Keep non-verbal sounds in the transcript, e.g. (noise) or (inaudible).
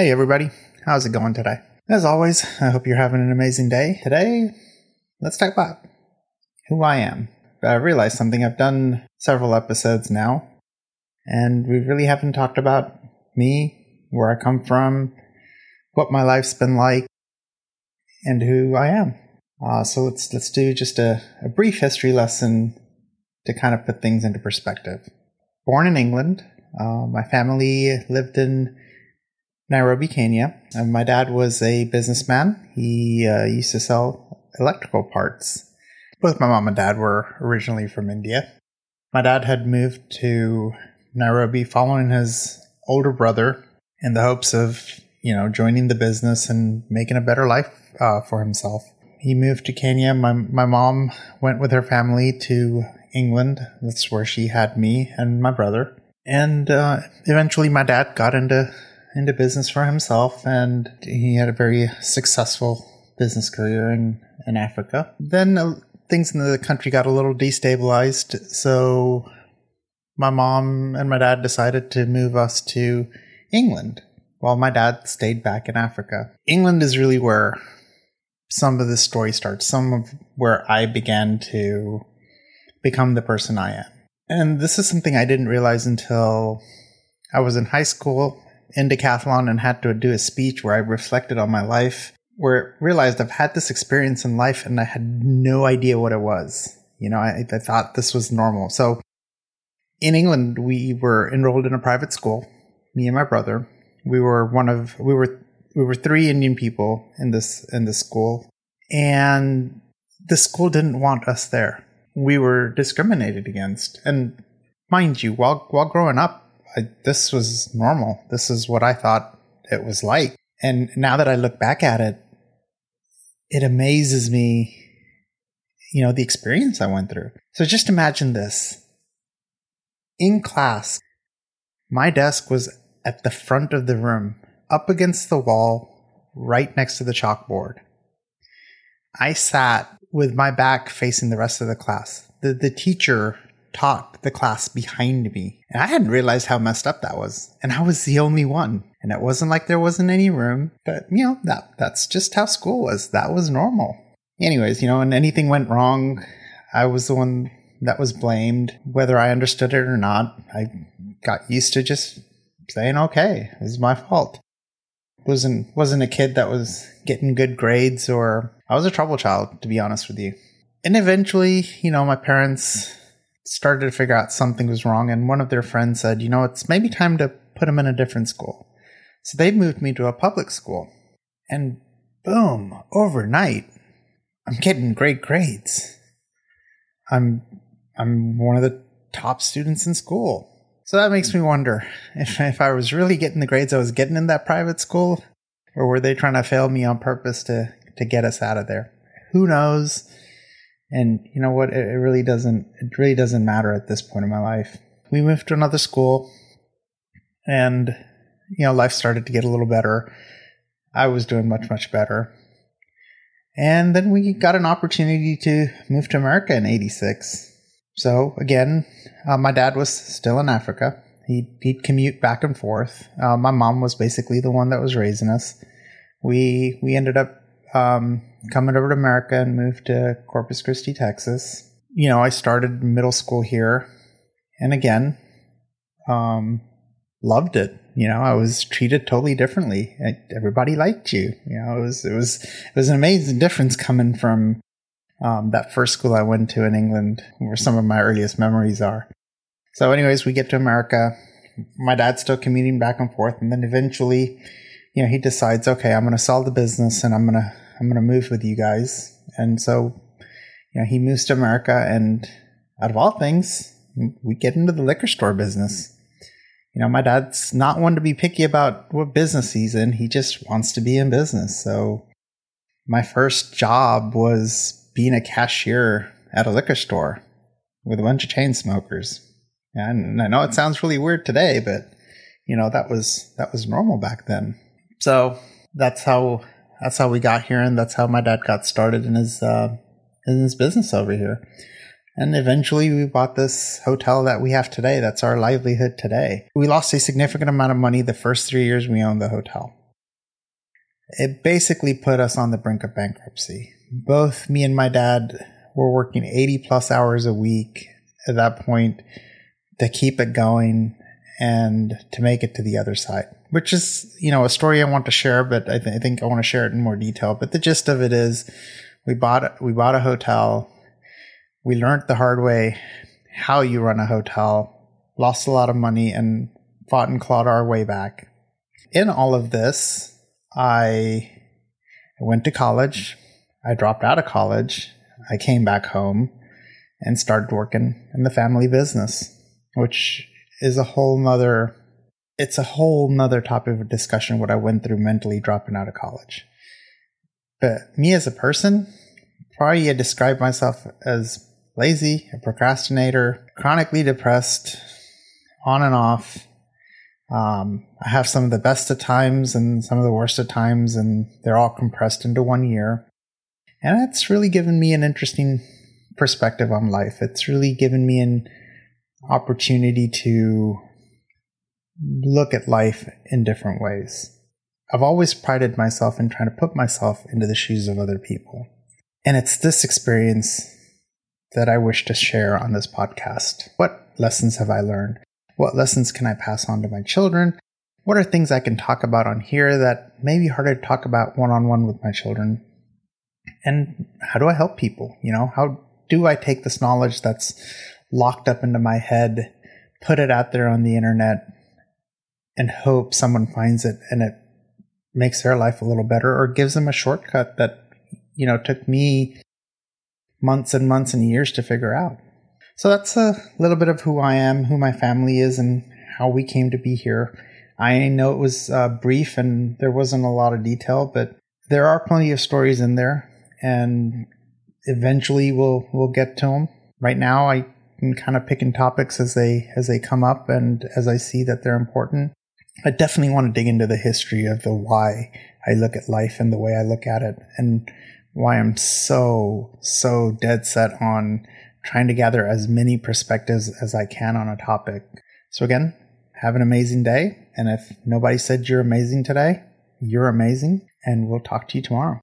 Hey, everybody. How's it going today? As always, I hope you're having an amazing day. Today, let's talk about who I am. I realized something. I've done several episodes now, and we really haven't talked about me, where I come from, what my life's been like, and who I am. Uh, so let's let's do just a, a brief history lesson to kind of put things into perspective. Born in England, uh, my family lived in Nairobi, Kenya. And my dad was a businessman. He uh, used to sell electrical parts. Both my mom and dad were originally from India. My dad had moved to Nairobi following his older brother in the hopes of, you know, joining the business and making a better life uh, for himself. He moved to Kenya. My, my mom went with her family to England. That's where she had me and my brother. And uh, eventually my dad got into into business for himself, and he had a very successful business career in, in Africa. Then uh, things in the country got a little destabilized, so my mom and my dad decided to move us to England while my dad stayed back in Africa. England is really where some of the story starts, some of where I began to become the person I am. And this is something I didn't realize until I was in high school in decathlon and had to do a speech where I reflected on my life, where I realized I've had this experience in life and I had no idea what it was. You know, I, I thought this was normal. So in England, we were enrolled in a private school, me and my brother. We were one of, we were, we were three Indian people in this, in this school. And the school didn't want us there. We were discriminated against. And mind you, while, while growing up, I, this was normal. This is what I thought it was like. And now that I look back at it, it amazes me, you know, the experience I went through. So just imagine this. In class, my desk was at the front of the room, up against the wall, right next to the chalkboard. I sat with my back facing the rest of the class. The, the teacher taught the class behind me. And I hadn't realized how messed up that was. And I was the only one. And it wasn't like there wasn't any room, but you know, that that's just how school was. That was normal. Anyways, you know, when anything went wrong, I was the one that was blamed. Whether I understood it or not, I got used to just saying, okay, it was my fault. Wasn't wasn't a kid that was getting good grades or I was a trouble child, to be honest with you. And eventually, you know, my parents started to figure out something was wrong, and one of their friends said, You know, it's maybe time to put him in a different school. So they moved me to a public school. And boom, overnight, I'm getting great grades. I'm I'm one of the top students in school. So that makes me wonder (laughs) if, if I was really getting the grades I was getting in that private school, or were they trying to fail me on purpose to, to get us out of there? Who knows? And you know what? It, really doesn't. It really doesn't matter at this point in my life. We moved to another school, and you know, life started to get a little better. I was doing much much better. And then we got an opportunity to move to America in '86. So again, uh, my dad was still in Africa. He'd, he'd commute back and forth. Uh, my mom was basically the one that was raising us. We we ended up um, coming over to America and moved to Corpus Christi, Texas. You know, I started middle school here, and again, um, loved it. You know, I was treated totally differently. Everybody liked you. You know, it was it was it was an amazing difference coming from um, that first school I went to in England, where some of my earliest memories are. So, anyways, we get to America. My dad's still commuting back and forth, and then eventually, you know, he decides, okay, I'm going to sell the business and I'm going to I'm going to move with you guys. And so, you know, he moves to America and out of all things, we get into the liquor store business. You know, my dad's not one to be picky about what business he's in. He just wants to be in business. So my first job was being a cashier at a liquor store with a bunch of chain smokers. And I know it sounds really weird today, but you know, that was that was normal back then. So that's how that's how we got here, and that's how my dad got started in his uh, in his business over here. And eventually, we bought this hotel that we have today. That's our livelihood today. We lost a significant amount of money the first three years we owned the hotel. it basically put us on the brink of bankruptcy. Both me and my dad were working 80 plus hours a week at that point to keep it going and to make it to the other side, which is, you know, a story I want to share, but I, th- I think I want to share it in more detail. But the gist of it is we bought, we bought a hotel. We learned the hard way how you run a hotel, lost a lot of money and fought and clawed our way back. In all of this, I went to college. I dropped out of college. I came back home and started working in the family business, which is a whole nother it's a whole nother topic of discussion what I went through mentally dropping out of college. But me as a person, probably I describe myself as lazy, a procrastinator, chronically depressed, on and off. Um, I have some of the best of times and some of the worst of times, and they're all compressed into one year. And it's really given me an interesting perspective on life. It's really given me an opportunity to look at life in different ways. I've always prided myself in trying to put myself into the shoes of other people. And it's this experience that I wish to share on this podcast. What lessons have I learned? What lessons can I pass on to my children? What are things I can talk about on here that may be harder to talk about one on one with my children? And how do I help people? You know, how do I take this knowledge that's locked up into my head, put it out there on the internet, and hope someone finds it and it makes their life a little better or gives them a shortcut that, you know, took me months and months and years to figure out. So that's a little bit of who I am, who my family is, and how we came to be here. I know it was uh, brief and there wasn't a lot of detail, but there are plenty of stories in there, and eventually we'll we'll get to them. Right now, I am kind of picking topics as they as they come up and as I see that they're important. I definitely want to dig into the history of the why I look at life and the way I look at it, and why I'm so so dead set on trying to gather as many perspectives as I can on a topic. So again, have an amazing day, and if nobody said you're amazing today, you're amazing, and we'll talk to you tomorrow.